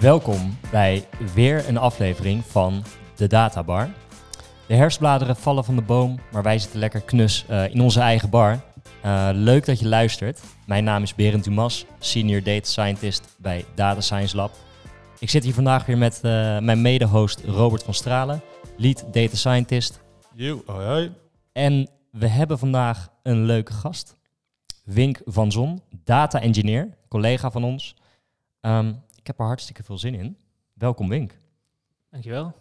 Welkom bij weer een aflevering van de Databar. De herfstbladeren vallen van de boom, maar wij zitten lekker knus uh, in onze eigen bar. Uh, leuk dat je luistert. Mijn naam is Berend Dumas, Senior Data Scientist bij Data Science Lab. Ik zit hier vandaag weer met uh, mijn mede-host Robert van Stralen, Lead Data Scientist. Yo, hoi hoi. En we hebben vandaag een leuke gast. Wink van Zon, data engineer, collega van ons. Um, ik heb er hartstikke veel zin in. Welkom Wink. Dankjewel.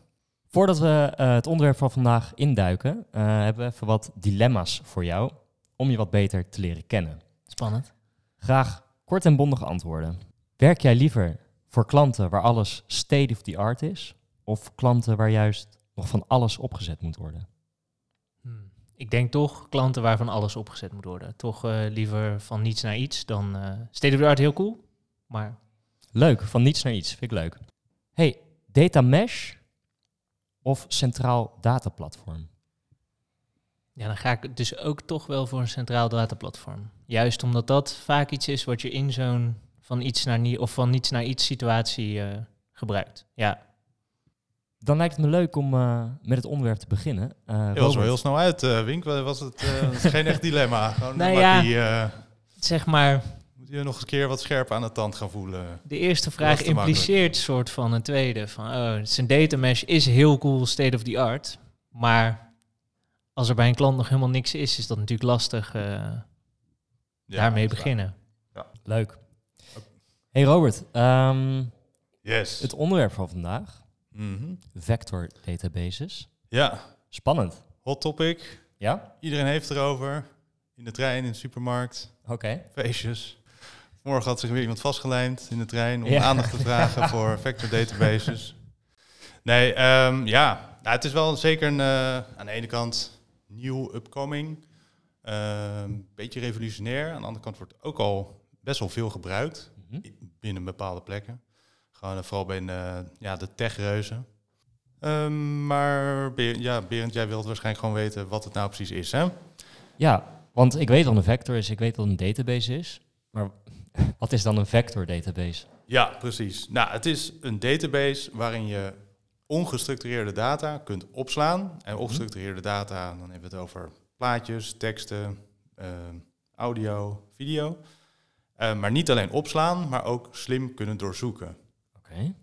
Voordat we uh, het onderwerp van vandaag induiken, uh, hebben we even wat dilemma's voor jou om je wat beter te leren kennen. Spannend. Graag kort en bondig antwoorden. Werk jij liever voor klanten waar alles state of the art is, of klanten waar juist nog van alles opgezet moet worden? Hmm. Ik denk toch klanten waarvan alles opgezet moet worden. Toch uh, liever van niets naar iets dan state of the art heel cool, maar Leuk, van niets naar iets. Vind ik leuk. Hey, data mesh of centraal dataplatform? Ja, dan ga ik dus ook toch wel voor een centraal dataplatform. Juist omdat dat vaak iets is wat je in zo'n van iets naar niet of van niets naar iets situatie uh, gebruikt. Ja. Dan lijkt het me leuk om uh, met het onderwerp te beginnen. Uh, je was wel heel snel uit, uh, Wink. Was het geen echt dilemma? Gewoon nou ja, die, zeg maar je nog een keer wat scherper aan de tand gaan voelen. De eerste vraag impliceert soort van een tweede. Van, oh, zijn data mesh is heel cool, state of the art. Maar als er bij een klant nog helemaal niks is, is dat natuurlijk lastig uh, ja, daarmee beginnen. Ja. Leuk. Hey Robert, um, yes. het onderwerp van vandaag, mm -hmm. vector databases. Ja. Spannend. Hot topic. Ja? Iedereen heeft erover. In de trein, in de supermarkt. Oké. Okay. Feestjes. Morgen had zich weer iemand vastgelijmd in de trein om aandacht te vragen voor vector databases. Nee, um, ja, nou, het is wel zeker een, uh, aan de ene kant nieuw, upcoming. Een uh, beetje revolutionair. Aan de andere kant wordt ook al best wel veel gebruikt mm -hmm. binnen bepaalde plekken. Gewoon uh, vooral bij ja, de techreuzen. Um, maar Berend, ja, Berend, jij wilt waarschijnlijk gewoon weten wat het nou precies is, hè? Ja, want ik weet wat een vector is, ik weet wat een database is. Maar wat is dan een vector database? Ja, precies. Nou, het is een database waarin je ongestructureerde data kunt opslaan. En mhm. ongestructureerde data, dan hebben we het over plaatjes, teksten, uh, audio, video. Uh, maar niet alleen opslaan, maar ook slim kunnen doorzoeken. Oké. Okay.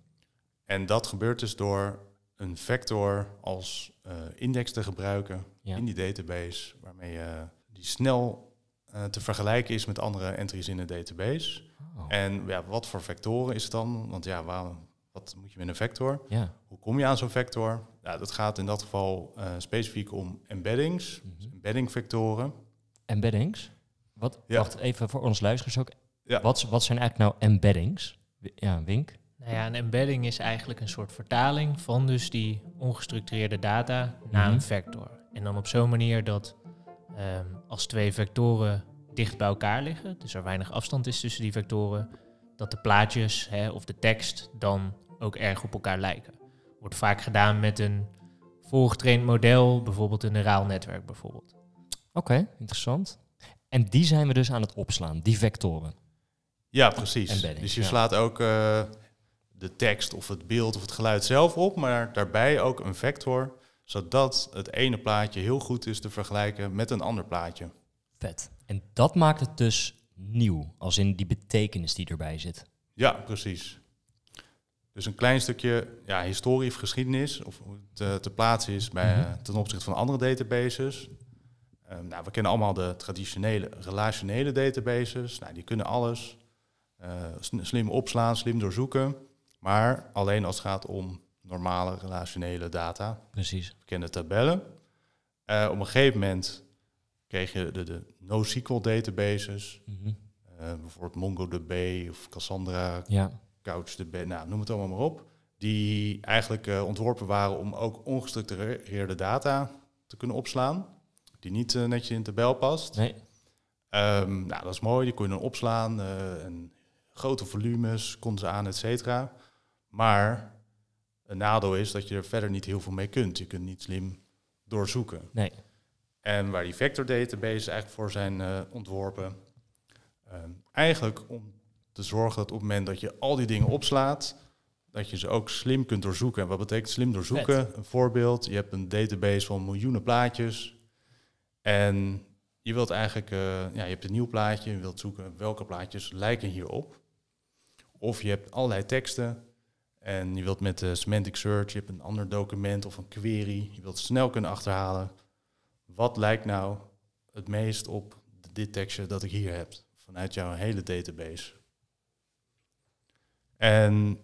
En dat gebeurt dus door een vector als uh, index te gebruiken ja. in die database, waarmee je die snel uh, te vergelijken is met andere entries in de database. Oh. En ja, wat voor vectoren is het dan? Want ja, waar, wat moet je met een vector? Ja. Hoe kom je aan zo'n vector? Ja, dat gaat in dat geval uh, specifiek om embeddings, mm -hmm. embedding vectoren. Embeddings? Wat, ja. Wacht even voor ons luisteraars ook. Ja. Wat, wat zijn eigenlijk nou embeddings? Ja, Wink? Nou ja, een embedding is eigenlijk een soort vertaling van dus die ongestructureerde data mm -hmm. naar een vector. En dan op zo'n manier dat um, als twee vectoren dicht bij elkaar liggen, dus er weinig afstand is tussen die vectoren, dat de plaatjes hè, of de tekst dan ook erg op elkaar lijken. Wordt vaak gedaan met een voorgetraind model, bijvoorbeeld een neuraal netwerk bijvoorbeeld. Oké, okay, interessant. En die zijn we dus aan het opslaan, die vectoren. Ja, precies. Dus je ja. slaat ook uh, de tekst of het beeld of het geluid zelf op, maar daarbij ook een vector zodat het ene plaatje heel goed is te vergelijken met een ander plaatje. Vet. En dat maakt het dus nieuw, als in die betekenis die erbij zit. Ja, precies. Dus een klein stukje ja, historie of geschiedenis, of hoe het uh, te plaatsen is bij, mm-hmm. ten opzichte van andere databases. Uh, nou, we kennen allemaal de traditionele relationele databases. Nou, die kunnen alles. Uh, slim opslaan, slim doorzoeken. Maar alleen als het gaat om normale relationele data. Precies. Bekende tabellen. Uh, op een gegeven moment kreeg je de, de NoSQL databases. Mm -hmm. uh, bijvoorbeeld MongoDB of Cassandra, ja. CouchDB, nou, noem het allemaal maar op. Die eigenlijk uh, ontworpen waren om ook ongestructureerde data te kunnen opslaan. Die niet netjes in de tabel past. Nee. Um, nou, dat is mooi. Die kon je dan opslaan. en grote volumes konden ze aan, et cetera. Maar een nadeel is dat je er verder niet heel veel mee kunt. Je kunt niet slim doorzoeken. Nee. En waar die vector databases eigenlijk voor zijn uh, ontworpen, uh, eigenlijk om te zorgen dat op het moment dat je al die dingen opslaat, dat je ze ook slim kunt doorzoeken. En wat betekent slim doorzoeken? Een voorbeeld, je hebt een database van miljoenen plaatjes. En je wilt eigenlijk, uh, ja, je hebt een nieuw plaatje, je wilt zoeken welke plaatjes lijken hierop. Of je hebt allerlei teksten en je wilt met de semantic search, je hebt een ander document of een query, je wilt snel kunnen achterhalen wat lijkt nou het meest op dit tekstje dat ik hier heb vanuit jouw hele database. En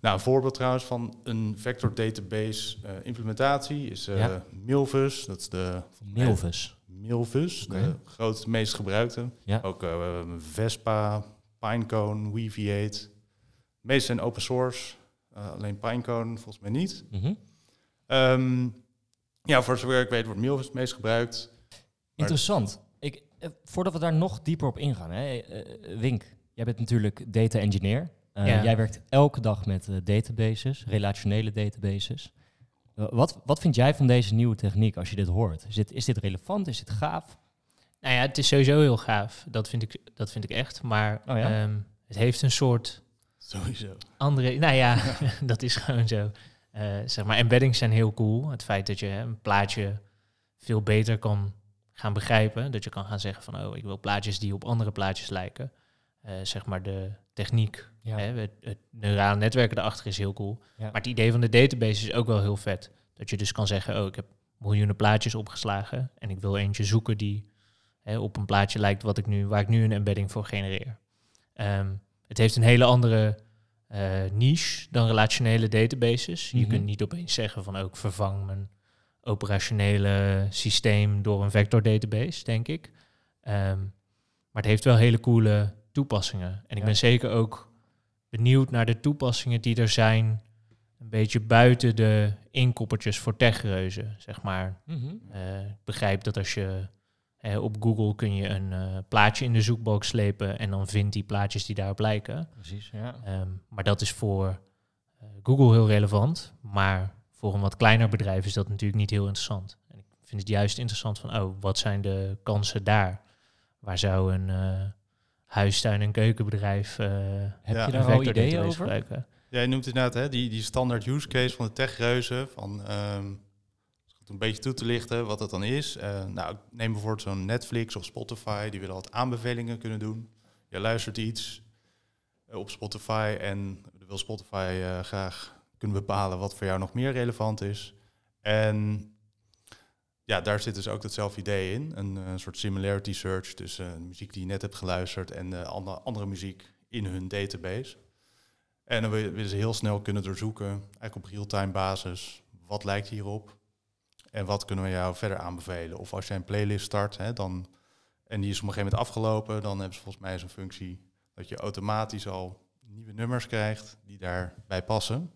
nou, een voorbeeld trouwens van een vector database uh, implementatie is uh, Milvus. Dat is de Milvus. Milvus, de grootste, meest gebruikte. Ja. Ook uh, Vespa, Pinecone, Weaviate. De meeste zijn open source. alleen Pinecone volgens mij niet. Mm ja, voor zover ik weet wordt Milvus het meest gebruikt. Interessant. Ik, voordat we daar nog dieper op ingaan, hè, Wink, jij bent natuurlijk data engineer. Uh, Jij werkt elke dag met uh, databases, relationele databases. Uh, wat, wat vind jij van deze nieuwe techniek als je dit hoort? Is dit, is dit relevant? Is dit gaaf? Nou ja, het is sowieso heel gaaf. Dat vind ik, dat vind ik echt. Maar oh ja? um, het heeft een soort... Sowieso. Andere... Nou ja, dat is gewoon zo. zeg maar, embeddings zijn heel cool. Het feit dat je een plaatje veel beter kan gaan begrijpen. Dat je kan gaan zeggen van, oh, ik wil plaatjes die op andere plaatjes lijken. zeg maar de techniek ja. Hè, het, het, neurale netwerken erachter is heel cool. Maar het idee van de database is ook wel heel vet. Dat je dus kan zeggen, oh, ik heb miljoenen plaatjes opgeslagen en ik wil eentje zoeken die hè, op een plaatje lijkt wat ik nu, waar ik nu een embedding voor genereer. Ehm, het heeft een hele andere uh, niche dan relationele databases. Je mhm. kunt niet opeens zeggen van ook oh, vervang mijn operationele systeem door een vector database, denk ik. Ehm, maar het heeft wel hele coole toepassingen. En ik ben zeker ook benieuwd naar de toepassingen die er zijn. Een beetje buiten de inkoppertjes voor techreuzen, zeg maar. Mm ik begrijp dat als je op Google kun je een uh, plaatje in de zoekbalk slepen en dan vindt die plaatjes die daarop lijken. Precies, ja. Ehm, maar dat is voor uh, Google heel relevant. Maar voor een wat kleiner bedrijf is dat natuurlijk niet heel interessant. En ik vind het juist interessant van, oh, wat zijn de kansen daar? Waar zou een huistuin- en keukenbedrijf. Uh, Heb je daar al ideeën over? Gebruiken. Jij noemt inderdaad hè, die, die standaard use case van de techreuzen. Van, um, een beetje toe te lichten wat dat dan is. Uh, nou, neem bijvoorbeeld zo'n Netflix of Spotify. Die willen wat aanbevelingen kunnen doen. Je luistert iets uh, op Spotify en wil Spotify uh, graag kunnen bepalen wat voor jou nog meer relevant is. En ja, daar zit dus ook hetzelfde idee in. Een, soort similarity search tussen muziek die je net hebt geluisterd en andere, andere muziek in hun database. En dan willen ze heel snel kunnen doorzoeken, eigenlijk op real-time basis, wat lijkt hierop en wat kunnen we jou verder aanbevelen. Of als jij een playlist start hè, dan, en die is op een gegeven moment afgelopen, dan hebben ze volgens mij zo'n functie dat je automatisch al nieuwe nummers krijgt die daarbij passen.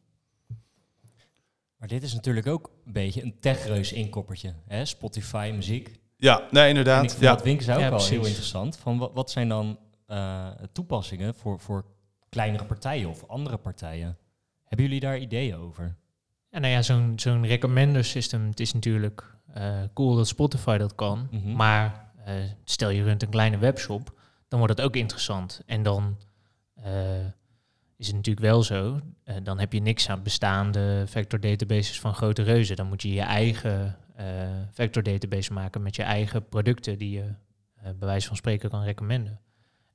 Maar dit is natuurlijk ook een beetje een techreus inkoppertje. Hè? Spotify, muziek. Ja, nee, inderdaad. ja. Dat Wink is ook wel heel interessant. Van wat, wat zijn dan uh, toepassingen voor, voor kleinere partijen of andere partijen? Hebben jullie daar ideeën over? Ja, nou ja, zo'n zo'n recommender system, het is natuurlijk uh, cool dat Spotify dat kan. Mhm. Maar uh, stel je runt een kleine webshop, dan wordt het ook interessant. En dan is het natuurlijk wel zo. Dan heb je niks aan bestaande vector databases van grote reuzen. Dan moet je je eigen vector database maken met je eigen producten die je bij wijze van spreken kan recommenden.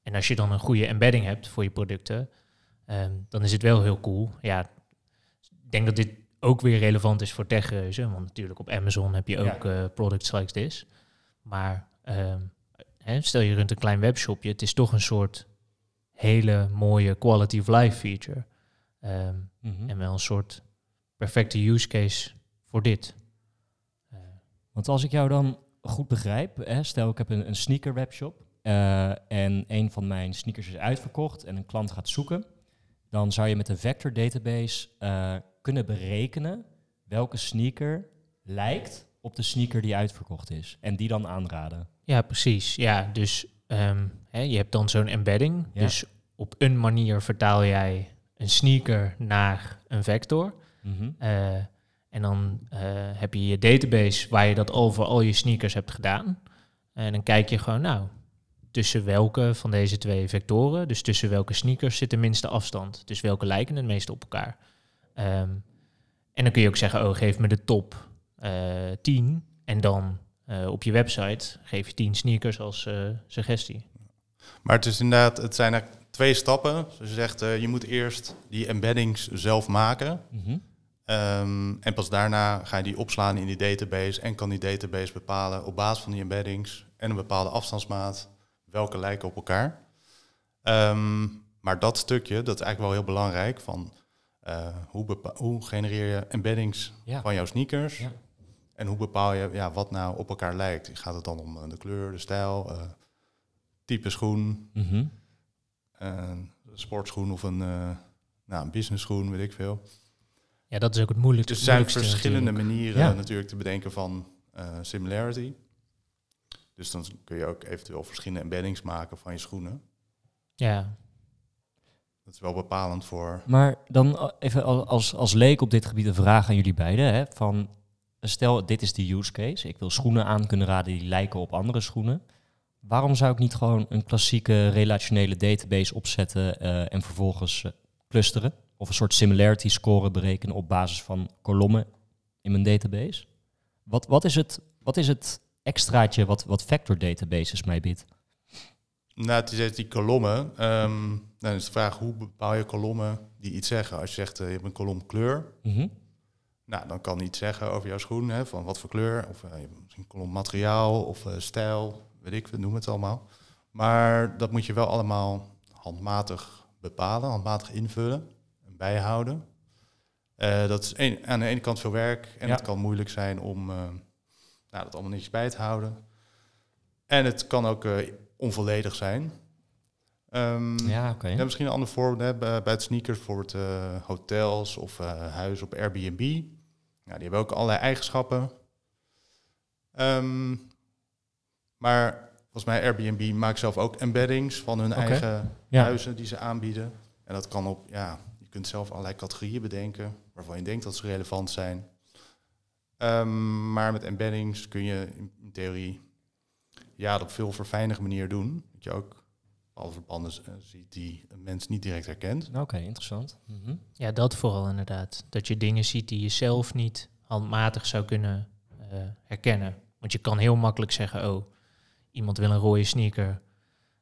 En als je dan een goede embedding hebt voor je producten, um, dan is het wel heel cool. Ja, ik denk dat dit ook weer relevant is voor techreuzen. Want natuurlijk op Amazon heb je ook ja. products like this. Maar um, hè, stel je runt een klein webshopje, het is toch een soort hele mooie quality of life feature. Um, mm-hmm. En wel een soort perfecte use case voor dit. Uh, Want als ik jou dan goed begrijp, hè, stel ik heb een, een sneaker webshop uh, en een van mijn sneakers is uitverkocht en een klant gaat zoeken, dan zou je met een vector database uh, kunnen berekenen welke sneaker lijkt op de sneaker die uitverkocht is en die dan aanraden. Ja, precies. Ja, dus Um, hè, je hebt dan zo'n embedding. Dus op een manier vertaal jij een sneaker naar een vector. Mhm. Eh, en dan uh, heb je je database waar je dat over al je sneakers hebt gedaan. En dan kijk je gewoon, nou, tussen welke van deze twee vectoren, dus tussen welke sneakers zit de minste afstand. Dus welke lijken het meest op elkaar. Ehm, en dan kun je ook zeggen, oh, geef me de top uh, 10 en dan uh, op je website geef je 10 sneakers als uh, suggestie. Maar het is inderdaad, het zijn er twee stappen. Dus je zegt, je moet eerst die embeddings zelf maken. Mm -hmm. um, en pas daarna ga je die opslaan in die database en kan die database bepalen op basis van die embeddings en een bepaalde afstandsmaat welke lijken op elkaar. Um, maar dat stukje, dat is eigenlijk wel heel belangrijk van uh, hoe, hoe, genereer je embeddings ja. van jouw sneakers ja. en hoe bepaal je ja, wat nou op elkaar lijkt. Gaat het dan om de kleur, de stijl, uh, type schoen, -hmm. een sportschoen of een, uh, nou, een business schoen, weet ik veel. Ja, dat is ook het moeilijkste. Dus er zijn verschillende manieren ja. natuurlijk te bedenken van similarity. Dus dan kun je ook eventueel verschillende embeddings maken van je schoenen. Ja. Dat is wel bepalend voor. Maar dan even als, als leek op dit gebied een vraag aan jullie beiden. Hè, van, stel, dit is de use case. Ik wil schoenen aan kunnen raden die lijken op andere schoenen. Waarom zou ik niet gewoon een klassieke relationele database opzetten uh, en vervolgens uh, clusteren? Of een soort similarity score berekenen op basis van kolommen in mijn database? Wat, wat, is, het, wat is het extraatje wat, wat vector databases mij biedt? Nou, het is die kolommen. Um, dan is de vraag, hoe bepaal je kolommen die iets zeggen? Als je zegt, uh, je hebt een kolom kleur. Mm -hmm. Nou, dan kan iets zeggen over jouw schoen, hè, van wat voor kleur. Of uh, een kolom materiaal of uh, stijl, weet ik, we noemen het allemaal. Maar dat moet je wel allemaal handmatig bepalen, handmatig invullen en bijhouden. dat is een, aan de ene kant veel werk en ja. het kan moeilijk zijn om nou, dat allemaal netjes bij te houden. En het kan ook onvolledig zijn. Um, ja, oké. Okay. misschien een ander voorbeeld hè, bij, bij het sneakers, bijvoorbeeld uh, hotels of uh, huizen op Airbnb. Ja, die hebben ook allerlei eigenschappen. Um, maar volgens mij Airbnb maakt zelf ook embeddings van hun okay. eigen ja. huizen die ze aanbieden. En dat kan op, ja, je kunt zelf allerlei categorieën bedenken waarvan je denkt dat ze relevant zijn. Um, maar met embeddings kun je in, theorie ja, dat op veel verfijnige manier doen. Dat je ook alle verbanden uh, ziet die een mens niet direct herkent. Oké, okay, interessant. Mm -hmm. Ja, dat vooral inderdaad. Dat je dingen ziet die je zelf niet handmatig zou kunnen uh, herkennen. Want je kan heel makkelijk zeggen, oh, iemand wil een rode sneaker.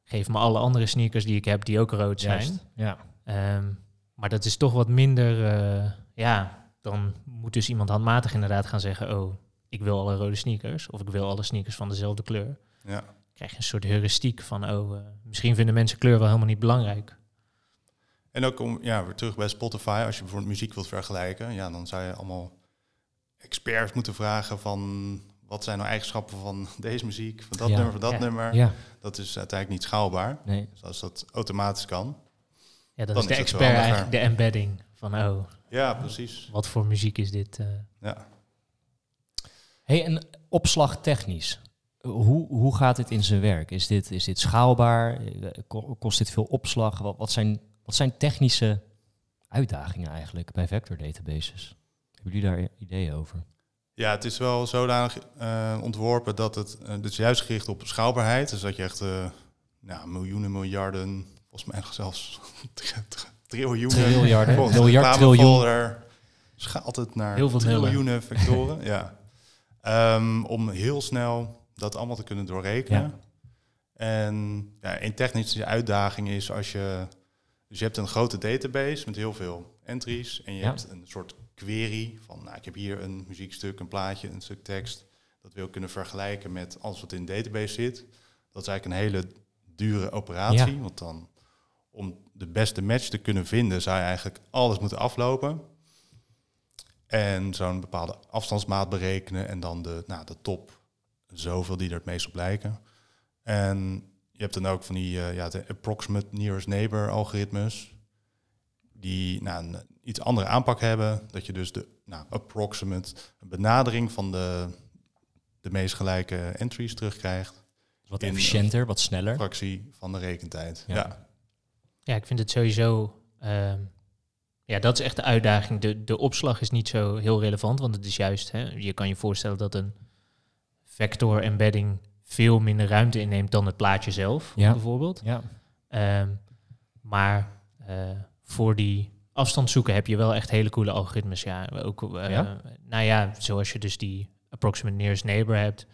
Geef me alle andere sneakers die ik heb die ook rood zijn. Juist, ja. Um, maar dat is toch wat minder, uh, ja, dan moet dus iemand handmatig inderdaad gaan zeggen, oh, ik wil alle rode sneakers of ik wil alle sneakers van dezelfde kleur. Ja. krijg je een soort heuristiek van, oh, uh, misschien vinden mensen kleur wel helemaal niet belangrijk. En ook om, ja, weer terug bij Spotify, als je bijvoorbeeld muziek wilt vergelijken, ja, dan zou je allemaal experts moeten vragen van wat zijn nou eigenschappen van deze muziek, van dat Ja. nummer, van dat Ja. nummer. Ja, Dat is uiteindelijk niet schaalbaar. nee. Dus als dat automatisch kan. Ja, dat Dan is de expert eigenlijk, de embedding van, oh, Ja, precies. wat voor muziek is dit? eh? Ja. Hey, en opslagtechnisch, hoe, hoe gaat dit in zijn werk? Is dit, is dit schaalbaar? Ko- Kost dit veel opslag? Wat, wat, zijn, wat zijn technische uitdagingen eigenlijk bij vector databases? Hebben jullie daar ideeën over? Ja, het is wel zodanig eh, ontworpen dat het eh, dus juist gericht op schaalbaarheid. Dus dat je echt eh, nou, miljoenen, miljarden, volgens mij zelfs triljoenen. Triljarden, miljard, reclamefolder Schaalt het naar Heel veel triljoenen vectoren. ja. Ehm, om heel snel dat allemaal te kunnen doorrekenen. En ja, een technische uitdaging is als je... Dus je hebt een grote database met heel veel entries. En je hebt een soort query van... Nou, ik heb hier een muziekstuk, een plaatje, een stuk tekst. Dat wil ik kunnen vergelijken met alles wat in de database zit. Dat is eigenlijk een hele dure operatie. Want dan om de beste match te kunnen vinden... zou je eigenlijk alles moeten aflopen. En zo'n bepaalde afstandsmaat berekenen. En dan de, nou, de top zoveel die er het meest op lijken. En je hebt dan ook van die eh, ja, de approximate nearest neighbor algoritmes. Die nou, een iets andere aanpak hebben. Dat je dus de nou, approximate benadering van de, de meest gelijke entries terugkrijgt. Wat In- efficiënter, wat sneller. Fractie van de rekentijd. Ja. Ja. Ja, ik vind het sowieso. ehm, ja, dat is echt de uitdaging. De, de opslag is niet zo heel relevant, want het is juist. Hè, je kan je voorstellen dat een vector embedding veel minder ruimte inneemt dan het plaatje zelf, Ja. bijvoorbeeld. Ja. Ehm, maar eh, voor die afstand zoeken heb je wel echt hele coole algoritmes. Ja, ook, eh, Ja? Nou ja, zoals je dus die approximate nearest neighbor hebt.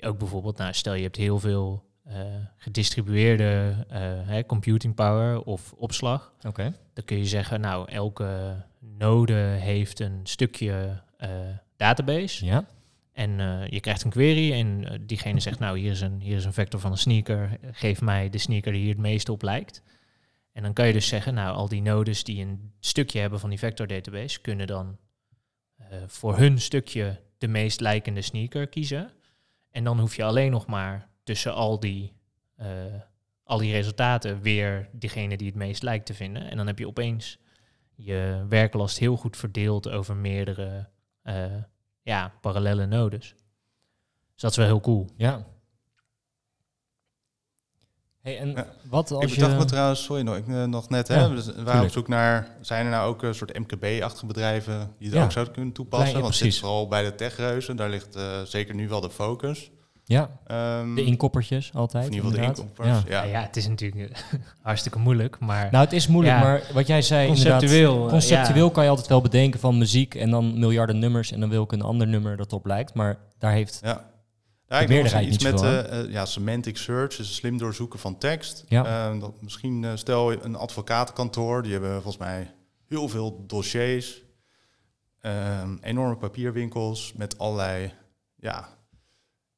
Ook bijvoorbeeld, nou, stel je hebt heel veel gedistribueerde eh, hè, computing power of opslag. Oké. Dan kun je zeggen, nou, elke node heeft een stukje eh, database. Ja. En eh, je krijgt een query en eh, diegene zegt, nou, hier is, een, hier is een vector van een sneaker. Geef mij de sneaker die hier het meeste op lijkt. En dan kan je dus zeggen, nou, al die nodes die een stukje hebben van die vector database, kunnen dan eh, voor hun stukje de meest lijkende sneaker kiezen. En dan hoef je alleen nog maar tussen al die, eh, al die resultaten weer diegene die het meest lijkt te vinden. En dan heb je opeens je werklast heel goed verdeeld over meerdere eh, ja, parallele nodes. Dus dat is wel heel cool. Ja. Hey, en Ja. wat als ik je... bedacht me trouwens, sorry nog, ik, eh, nog net, hè, we waren tuurlijk. op zoek naar, zijn er nou ook een soort MKB-achtige bedrijven die Ja. ook zouden kunnen toepassen? Want het zit vooral bij de techreuzen, daar ligt eh, zeker nu wel de focus. Ja, Ehm, de inkoppertjes altijd. in ieder geval de inkoppers. Ja. Ja. Ja. ja, het is natuurlijk eh, hartstikke moeilijk, maar Nou, het is moeilijk, Ja. maar wat jij zei inderdaad... conceptueel. eh, Conceptueel ja. kan je altijd wel bedenken van muziek en dan miljarden nummers en dan wil ik een ander nummer dat op lijkt. Maar daar heeft... Ja. Ja, De ik denk meerderheid iets met eh, ja, semantic search, dus slim doorzoeken van tekst. Ja. Eh, dat misschien, eh, stel een advocatenkantoor, die hebben volgens mij heel veel dossiers, ehm, enorme papierwinkels met allerlei ja,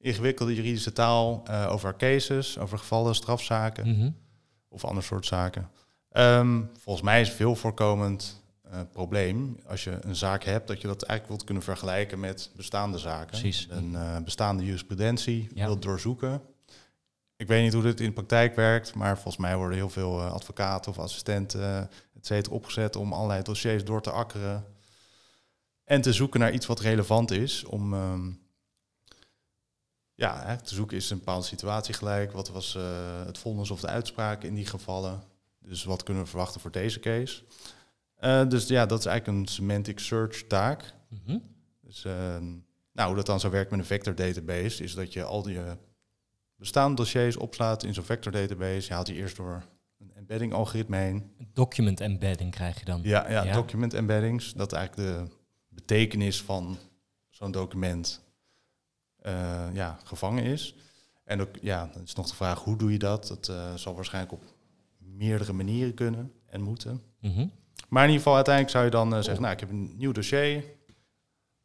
ingewikkelde juridische taal eh, over cases, over gevallen, strafzaken Mhm. of ander soort zaken. Ehm, volgens mij is veel voorkomend eh, probleem als je een zaak hebt, dat je dat eigenlijk wilt kunnen vergelijken met bestaande zaken. Precies. Een eh, bestaande jurisprudentie Ja. wilt doorzoeken. Ik weet niet hoe dit in de praktijk werkt, maar volgens mij worden heel veel advocaten of assistenten, et cetera, opgezet om allerlei dossiers door te akkeren. En te zoeken naar iets wat relevant is om ehm, ja, hè, te zoeken is een bepaalde situatie gelijk. Wat was eh, het vonnis of de uitspraak in die gevallen? Dus wat kunnen we verwachten voor deze case? Eh, dus ja, dat is eigenlijk een semantic search taak. Mhm. Dus ehm, nou, hoe dat dan zo werkt met een vector database, is dat je al die eh, bestaande dossiers opslaat in zo'n vector database. Je haalt die eerst door een embedding algoritme heen. Document embedding krijg je dan. Ja, ja, Ja. document embeddings. Dat eigenlijk de betekenis van zo'n document eh, ja, gevangen is. En ook, ja, dan is nog de vraag, hoe doe je dat? Dat eh, zal waarschijnlijk op meerdere manieren kunnen en moeten. Mhm. Maar in ieder geval, uiteindelijk zou je dan eh, zeggen, nou, ik heb een nieuw dossier.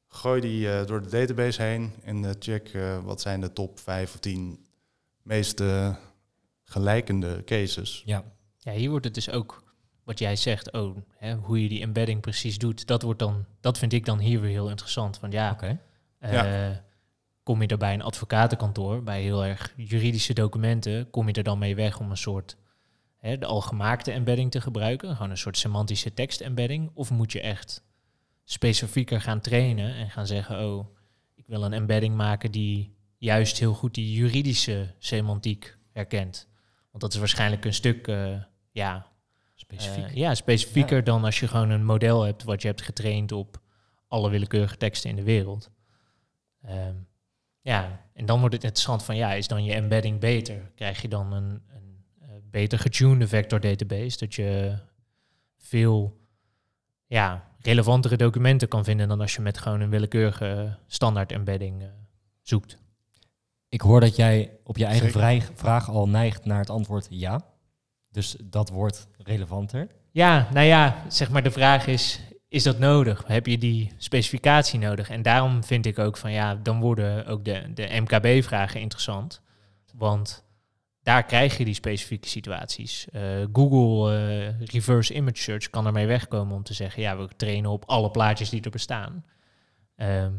Gooi die eh, door de database heen en eh, check eh, wat zijn de top 5 of 10 meest eh, gelijkende cases. Ja. Ja, hier wordt het dus ook wat jij zegt, oh, hè, hoe je die embedding precies doet, dat wordt dan, dat vind ik dan hier weer heel interessant. Want ja, Oké. eh, kom je er bij een advocatenkantoor, bij heel erg juridische documenten, kom je er dan mee weg om een soort hè, de algemaakte embedding te gebruiken, gewoon een soort semantische tekst embedding, of moet je echt specifieker gaan trainen en gaan zeggen, oh, ik wil een embedding maken die juist heel goed die juridische semantiek herkent. Want dat is waarschijnlijk een stuk, eh, ja, Specifiek. eh, ja, specifieker dan als je gewoon een model hebt wat je hebt getraind op alle willekeurige teksten in de wereld. Ehm, ja, en dan wordt het interessant van, ja, is dan je embedding beter? Krijg je dan een, een eh, beter getunede vector database, dat je veel ja, relevantere documenten kan vinden dan als je met gewoon een willekeurige standaard embedding eh, zoekt. Ik hoor dat jij op je eigen vraag al neigt naar het antwoord ja. Dus dat wordt relevanter. Ja, nou ja, zeg maar de vraag is, is dat nodig? Heb je die specificatie nodig? En daarom vind ik ook van ja, dan worden ook de, de MKB-vragen interessant. Want daar krijg je die specifieke situaties. Eh, Google eh, Reverse Image Search kan ermee wegkomen om te zeggen, ja, we trainen op alle plaatjes die er bestaan. Ehm,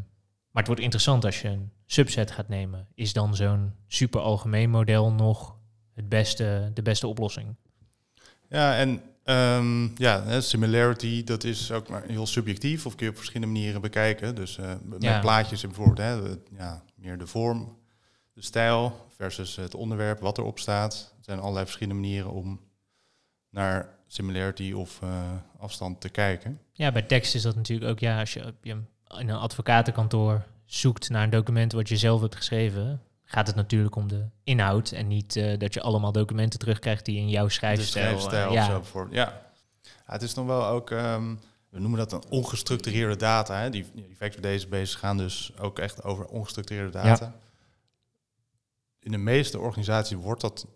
maar het wordt interessant als je een subset gaat nemen. Is dan zo'n super algemeen model nog het beste, de beste oplossing? Ja, en ehm, ja, similarity, dat is ook maar heel subjectief of kun je op verschillende manieren bekijken. Dus eh, met Ja. plaatjes bijvoorbeeld, hè, de- ja, meer de vorm, de stijl versus het onderwerp, wat erop staat. Er zijn allerlei verschillende manieren om naar similarity of eh, afstand te kijken. Ja, bij tekst is dat natuurlijk ook, ja, als je in een advocatenkantoor zoekt naar een document wat je zelf hebt geschreven, gaat het natuurlijk om de inhoud en niet eh, dat je allemaal documenten terugkrijgt die in jouw schrijfstijl. eh, schrijfstijl ja, of zo. Ja. ja, het is nog wel ook, ehm, we noemen dat een ongestructureerde data. Hè? Die, die vector databases gaan dus ook echt over ongestructureerde data. In de meeste organisaties wordt dat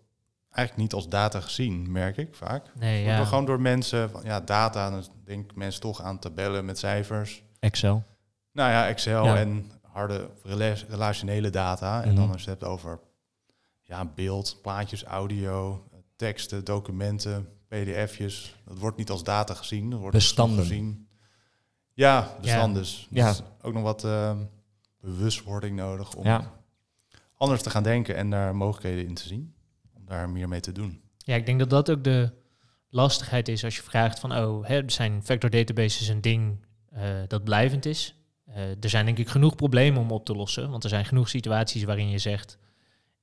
eigenlijk niet als data gezien, merk ik vaak. nee, Wordt ja. gewoon door mensen, van, ja, data, dan denken mensen toch aan tabellen met cijfers. Excel. Nou ja, Excel Ja. en harde rela- relationele data. En Mhm. dan als je het hebt over ja, beeld, plaatjes, audio, teksten, documenten, pdf'jes. Dat wordt niet als data gezien. Dat wordt Bestanden. gezien. Ja, bestanden. Dus Ja. is ook nog wat ehm, bewustwording nodig om Ja. anders te gaan denken en daar mogelijkheden in te zien. Om daar meer mee te doen. Ja, ik denk dat dat ook de lastigheid is als je vraagt van, oh, hè, zijn vector databases een ding eh, dat blijvend is? Eh, er zijn denk ik genoeg problemen om op te lossen, want er zijn genoeg situaties waarin je zegt,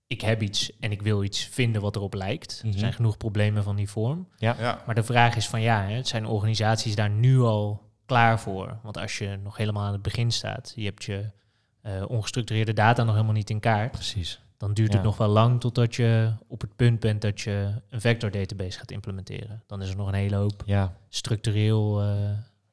ik heb iets en ik wil iets vinden wat erop lijkt. Mhm. Er zijn genoeg problemen van die vorm. Ja, Maar de vraag is van, ja, hè, zijn organisaties daar nu al klaar voor? Want als je nog helemaal aan het begin staat, je hebt je eh, ongestructureerde data nog helemaal niet in kaart, Precies. dan duurt Ja. het nog wel lang totdat je op het punt bent dat je een vector database gaat implementeren. Dan is er nog een hele hoop Ja, structureel eh,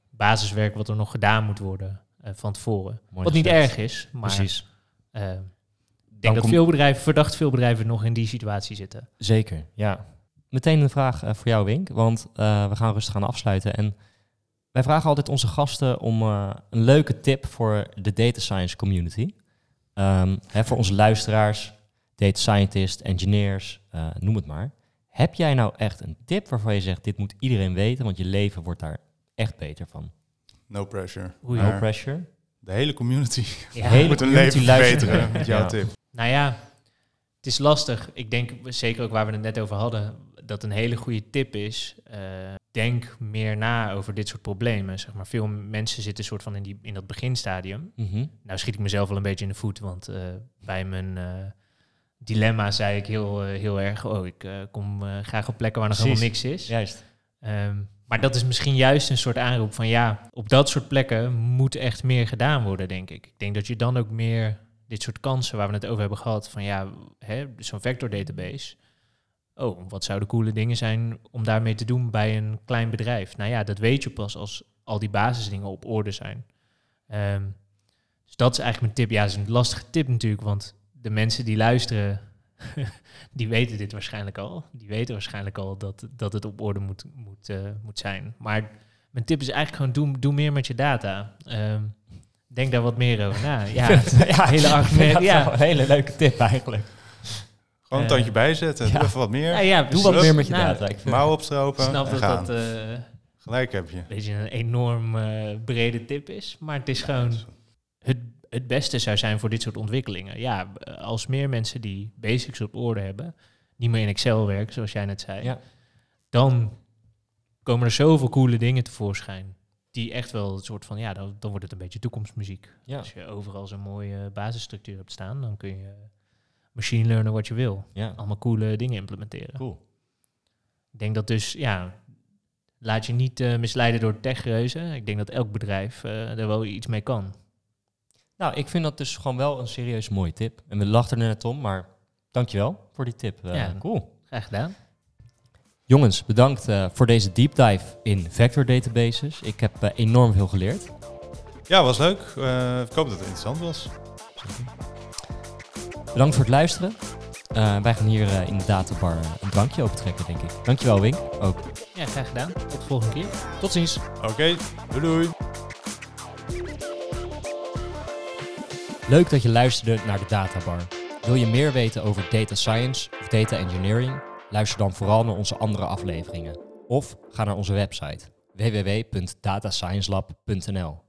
basiswerk wat er nog gedaan moet worden van tevoren. mooi wat niet erg is, maar Precies. eh, ik denk dat kom- veel bedrijven, verdacht veel bedrijven nog in die situatie zitten. Zeker, ja. Meteen een vraag eh, voor jou, Wink, want eh, we gaan rustig aan afsluiten. En wij vragen altijd onze gasten om eh, een leuke tip voor de data science community. Ehm, hè, voor onze luisteraars, data scientists, engineers, eh, noem het maar. Heb jij nou echt een tip waarvan je zegt, dit moet iedereen weten, want je leven wordt daar echt beter van? No pressure. Oei. No pressure. de hele community Ja. Hele moet hun community leven verbeteren met jouw Ja. tip. Nou ja, het is lastig. Ik denk zeker ook waar we het net over hadden, dat een hele goede tip is. eh, denk meer na over dit soort problemen. Zeg maar, veel mensen zitten soort van in, die, in dat beginstadium. Mhm. Nou schiet ik mezelf wel een beetje in de voet, want eh, bij mijn eh, dilemma zei ik heel, heel erg, oh, ik eh, kom graag op plekken waar nog Precies. helemaal niks is. Juist. Ehm, maar dat is misschien juist een soort aanroep van ja, op dat soort plekken moet echt meer gedaan worden, denk ik. Ik denk dat je dan ook meer dit soort kansen waar we het over hebben gehad, van ja, zo'n vector database. Oh, wat zouden coole dingen zijn om daarmee te doen bij een klein bedrijf? Nou ja, dat weet je pas als al die basisdingen op orde zijn. Ehm, dus dat is eigenlijk mijn tip. Ja, dat is een lastige tip natuurlijk, want de mensen die luisteren, die weten dit waarschijnlijk al. Die weten waarschijnlijk al dat, dat het op orde moet, moet, eh, moet zijn. Maar mijn tip is eigenlijk gewoon, doe, doe meer met je data. Ehm, denk daar wat meer over na. Ja, ja, hele argument. Ja, Ja, een hele leuke tip eigenlijk. Gewoon een Eh, tandje bijzetten. ja. Doe even wat meer. ja, ja, Doe wat meer met je nou, data. Ik vind- Mouw opstropen snap en dat gaan. dat eh, Gelijk heb je. een beetje een enorm eh, brede tip is. Maar het is gewoon het, het beste zou zijn voor dit soort ontwikkelingen. Ja, als meer mensen die basics op orde hebben, niet meer in Excel werken, zoals jij net zei, Ja. dan komen er zoveel coole dingen tevoorschijn. Die echt wel een soort van, ja, dan, dan wordt het een beetje toekomstmuziek. Ja. Als je overal zo'n mooie basisstructuur hebt staan, dan kun je machine learnen wat je wil. Ja, Allemaal coole dingen implementeren. cool. Ik denk dat dus, ja, laat je niet eh, misleiden door techreuzen. Ik denk dat elk bedrijf eh, er wel iets mee kan. Nou, ik vind dat dus gewoon wel een serieus mooie tip. En we lachten er net om, maar dankjewel voor die tip. Eh, Ja. Cool. Graag gedaan. Jongens, bedankt eh, voor deze deep dive in vector databases. Ik heb eh, enorm veel geleerd. Ja, was leuk. Eh, ik hoop dat het interessant was. Bedankt voor het luisteren. Eh, wij gaan hier eh, in de databar een drankje opentrekken, denk ik. Dankjewel, Wink. Ook. Ja, graag gedaan. Tot de volgende keer. Tot ziens. Oké, doei doei. Leuk dat je luisterde naar de Databar. Wil je meer weten over data science of data engineering? Luister dan vooral naar onze andere afleveringen. Of ga naar onze website www.datasciencelab.nl.